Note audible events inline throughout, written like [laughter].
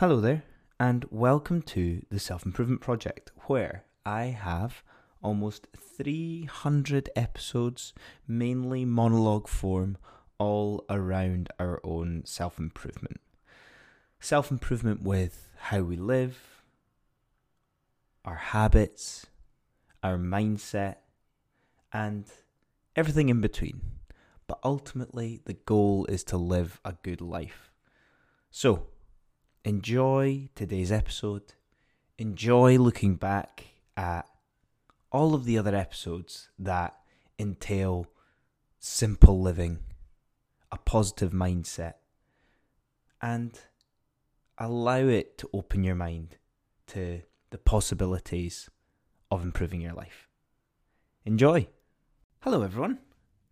Hello there, and welcome to the Self Improvement Project, where I have almost 300 episodes, mainly monologue form, all around our own self improvement. Self improvement with how we live, our habits, our mindset, and everything in between. But ultimately, the goal is to live a good life. So, enjoy today's episode. Enjoy looking back at all of the other episodes that entail simple living, a positive mindset, and allow it to open your mind to the possibilities of improving your life. Enjoy! Hello, everyone,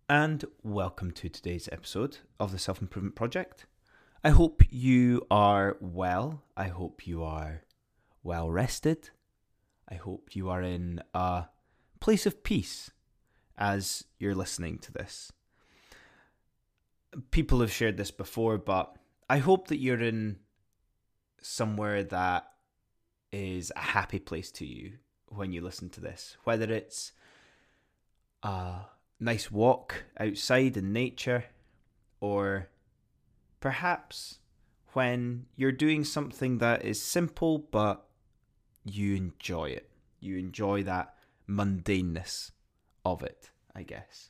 and welcome to today's episode of the Self Improvement Project. I hope you are well. I hope you are well rested. I hope you are in a place of peace as you're listening to this. People have shared this before, but I hope that you're in somewhere that is a happy place to you when you listen to this. Whether it's a nice walk outside in nature or perhaps when you're doing something that is simple but you enjoy it. You enjoy that mundaneness of it, I guess.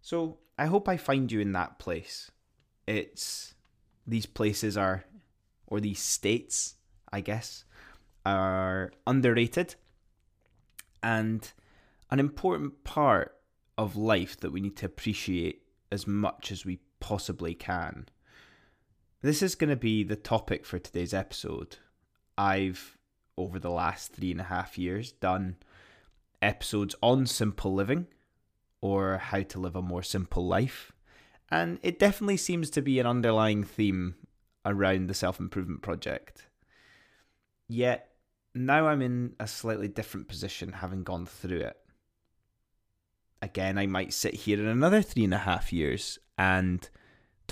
So I hope I find you in that place. It's these places are, or these states, I guess, are underrated and an important part of life that we need to appreciate as much as we possibly can. This is going to be the topic for today's episode. I've, over the last three and a half years, done episodes on simple living or how to live a more simple life. And it definitely seems to be an underlying theme around the self improvement project. Yet, now I'm in a slightly different position having gone through it. Again, I might sit here in another three and a half years and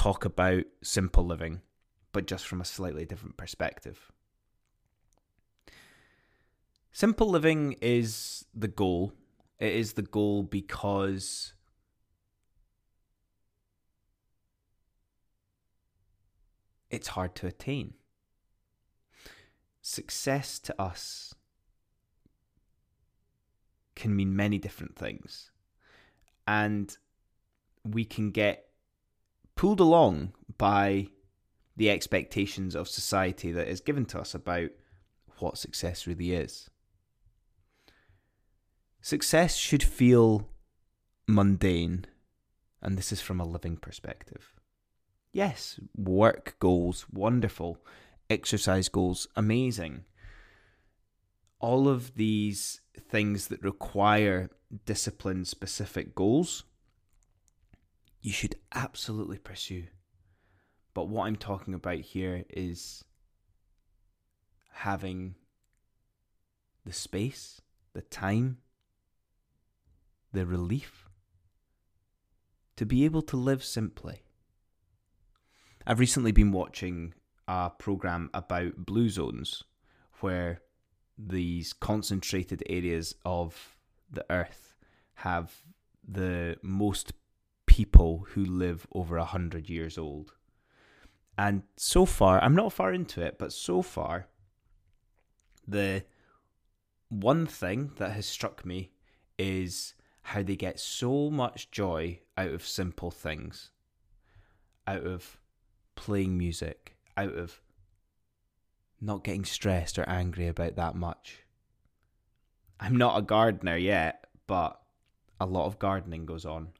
talk about simple living, but just from a slightly different perspective. Simple living is the goal. It is the goal because it's hard to attain. Success to us can mean many different things. And we can get pulled along by the expectations of society that is given to us about what success really is. Success should feel mundane, and this is from a living perspective. Yes, work goals, wonderful. Exercise goals, amazing. All of these things that require discipline specific goals, you should absolutely pursue. But what I'm talking about here is having the space, the time, the relief to be able to live simply. I've recently been watching a program about blue zones where these concentrated areas of the earth have the most people who live over a hundred years old. And so far, I'm not far into it, but so far, the one thing that has struck me is how they get so much joy out of simple things, out of playing music, out of not getting stressed or angry about that much. I'm not a gardener yet, but a lot of gardening goes on.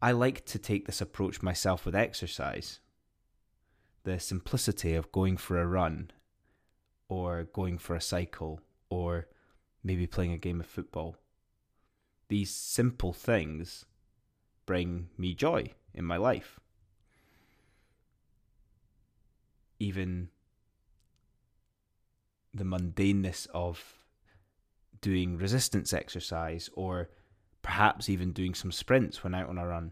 I like to take this approach myself with exercise. The simplicity of going for a run, or going for a cycle, or maybe playing a game of football. These simple things bring me joy in my life. Even the mundaneness of doing resistance exercise or perhaps even doing some sprints when out on a run.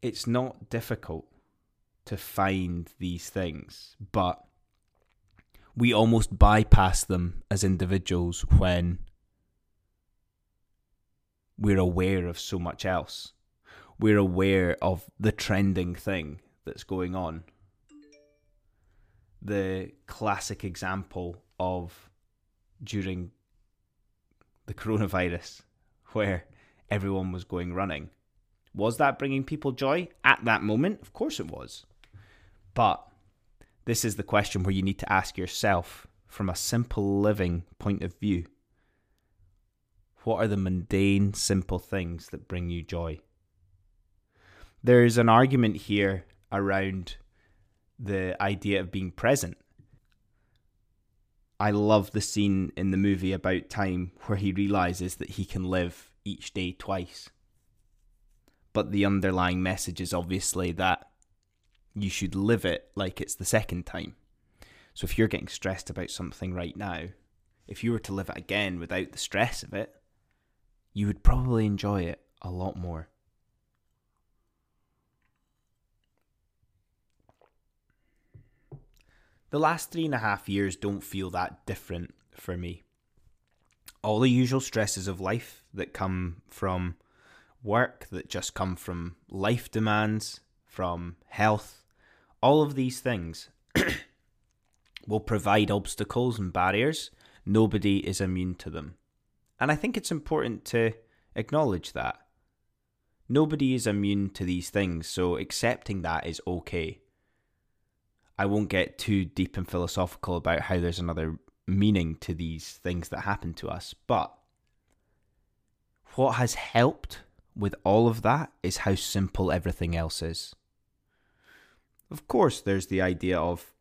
It's not difficult to find these things, but we almost bypass them as individuals when we're aware of so much else. We're aware of the trending thing that's going on. The classic example of during the coronavirus, where everyone was going running. Was that bringing people joy at that moment? Of course it was. But this is the question where you need to ask yourself from a simple living point of view what are the mundane, simple things that bring you joy? There's an argument here around the idea of being present. I love the scene in the movie About Time where he realizes that he can live each day twice. But the underlying message is obviously that you should live it like it's the second time. So if you're getting stressed about something right now, if you were to live it again without the stress of it, you would probably enjoy it a lot more. The last three and a half years don't feel that different for me. All the usual stresses of life that come from work, that just come from life demands, from health, all of these things [clears throat] will provide obstacles and barriers. Nobody is immune to them. And I think it's important to acknowledge that. Nobody is immune to these things, so accepting that is okay. I won't get too deep and philosophical about how there's another meaning to these things that happen to us, but what has helped with all of that is how simple everything else is. Of course, there's the idea of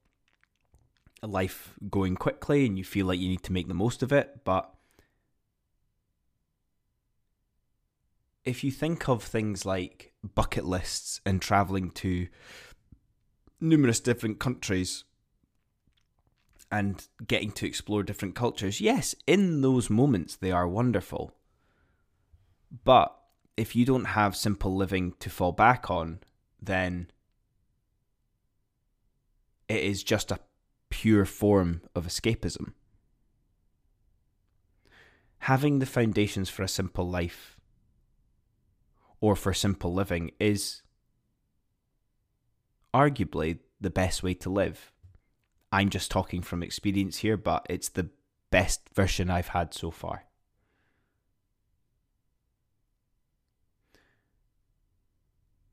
life going quickly and you feel like you need to make the most of it, but if you think of things like bucket lists and traveling to numerous different countries and getting to explore different cultures, yes, in those moments they are wonderful. But if you don't have simple living to fall back on, then it is just a pure form of escapism. Having the foundations for a simple life or for simple living is arguably the best way to live. I'm just talking from experience here, but it's the best version I've had so far.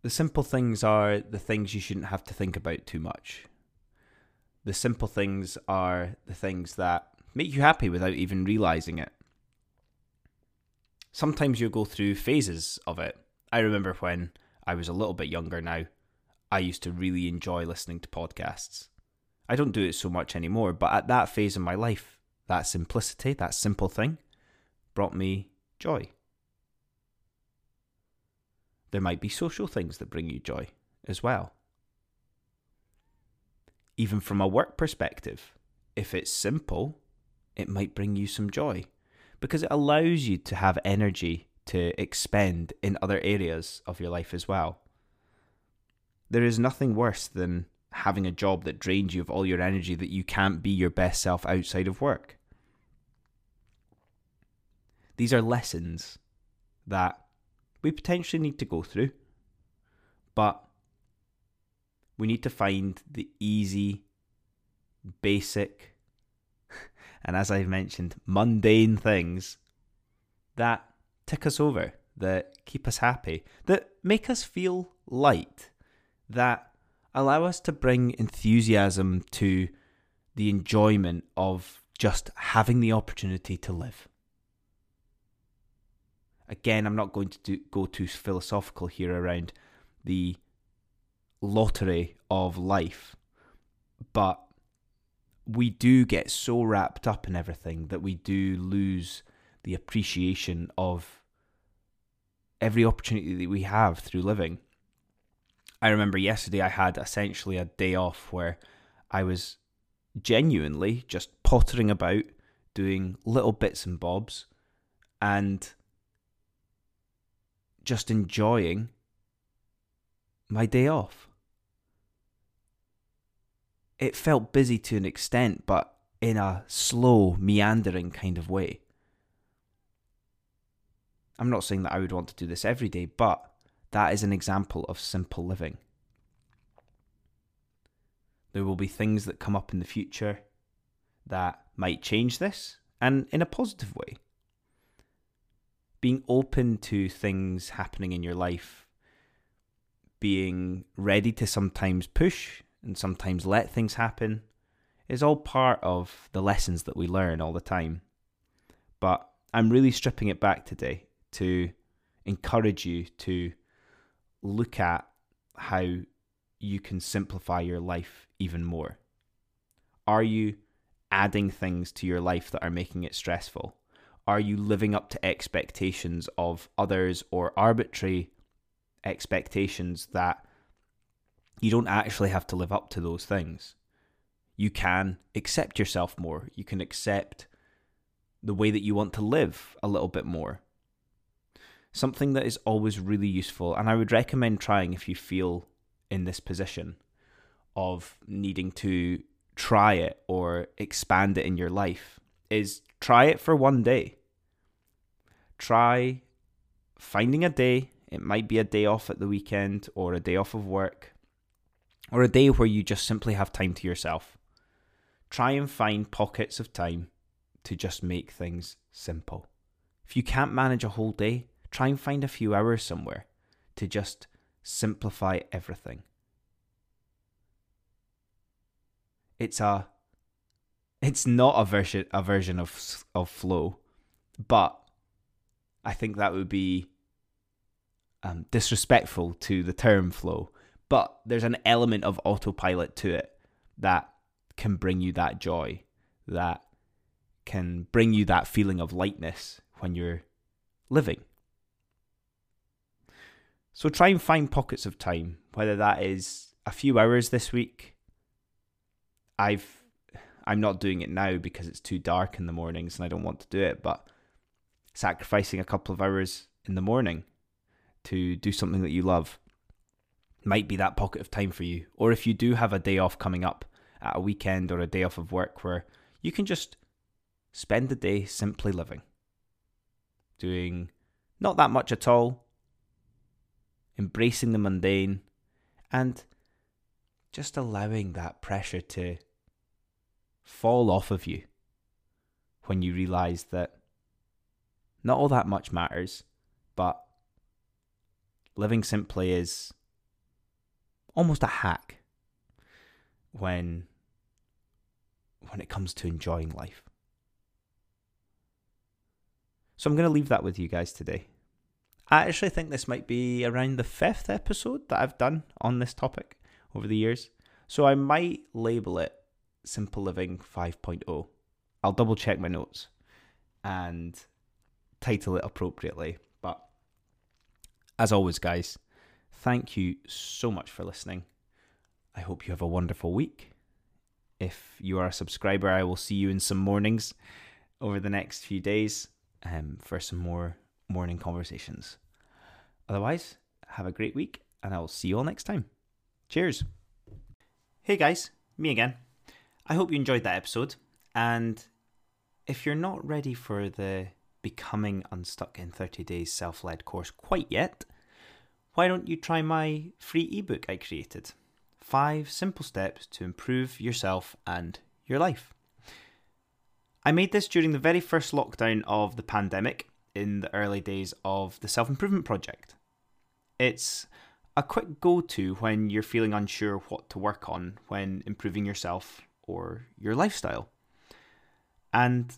The simple things are the things you shouldn't have to think about too much the simple things are the things that make you happy without even realizing it. Sometimes you'll go through phases of it. I remember when I was a little bit younger now, I used to really enjoy listening to podcasts. I don't do it so much anymore, but at that phase in my life, that simplicity, that simple thing, brought me joy. There might be social things that bring you joy as well even from a work perspective. If it's simple, it might bring you some joy because it allows you to have energy to expend in other areas of your life as well. There is nothing worse than having a job that drains you of all your energy that you can't be your best self outside of work. These are lessons that we potentially need to go through, but we need to find the easy, basic, [laughs] and as I've mentioned, mundane things that tick us over, that keep us happy, that make us feel light, that allow us to bring enthusiasm to the enjoyment of just having the opportunity to live. Again, I'm not going to do, go too philosophical here around the lottery of life. But we do get so wrapped up in everything that we do lose the appreciation of every opportunity that we have through living. I remember yesterday I had essentially a day off where I was genuinely just pottering about, doing little bits and bobs, and just enjoying my day off it felt busy to an extent, but in a slow, meandering kind of way. I'm not saying that I would want to do this every day, but that is an example of simple living. There will be things that come up in the future that might change this, and in a positive way. Being open to things happening in your life, being ready to sometimes push and sometimes let things happen, is all part of the lessons that we learn all the time. But I'm really stripping it back today to encourage you to look at how you can simplify your life even more. Are you adding things to your life that are making it stressful? Are you living up to expectations of others or arbitrary expectations that you don't actually have to live up to those things? You can accept yourself more. You can accept the way that you want to live a little bit more. Something that is always really useful, and I would recommend trying if you feel in this position of needing to try it or expand it in your life is try it for one day. Try finding a day. It might be a day off at the weekend or a day off of work or a day where you just simply have time to yourself. Try and find pockets of time to just make things simple. If you can't manage a whole day, try and find a few hours somewhere to just simplify everything. it's a it's not a version a version of of flow, but I think that would be um, disrespectful to the term flow. But there's an element of autopilot to it that can bring you that joy, that can bring you that feeling of lightness when you're living. So try and find pockets of time, whether that is a few hours this week, I've I'm not doing it now because it's too dark in the mornings and I don't want to do it, but sacrificing a couple of hours in the morning to do something that you love might be that pocket of time for you. Or if you do have a day off coming up at a weekend or a day off of work where you can just spend the day simply living, doing not that much at all, embracing the mundane, and just allowing that pressure to fall off of you when you realize that not all that much matters, but living simply is almost a hack when when it comes to enjoying life. So I'm going to leave that with you guys today. I actually think this might be around the fifth episode that I've done on this topic over the years. So I might label it Simple Living 5.0. I'll double check my notes and title it appropriately. But as always, guys, thank you so much for listening. I hope you have a wonderful week. If you are a subscriber, I will see you in some mornings over the next few days um, for some more morning conversations. Otherwise, have a great week and I will see you all next time. Cheers. Hey guys, me again. I hope you enjoyed that episode. And if you're not ready for the Becoming Unstuck in 30 Days self led course quite yet, why don't you try my free ebook I created? Five simple steps to improve yourself and your life. I made this during the very first lockdown of the pandemic in the early days of the self improvement project. It's a quick go to when you're feeling unsure what to work on when improving yourself or your lifestyle. And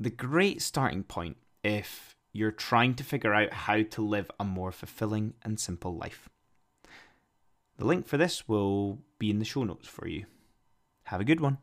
the great starting point if you're trying to figure out how to live a more fulfilling and simple life. The link for this will be in the show notes for you. Have a good one.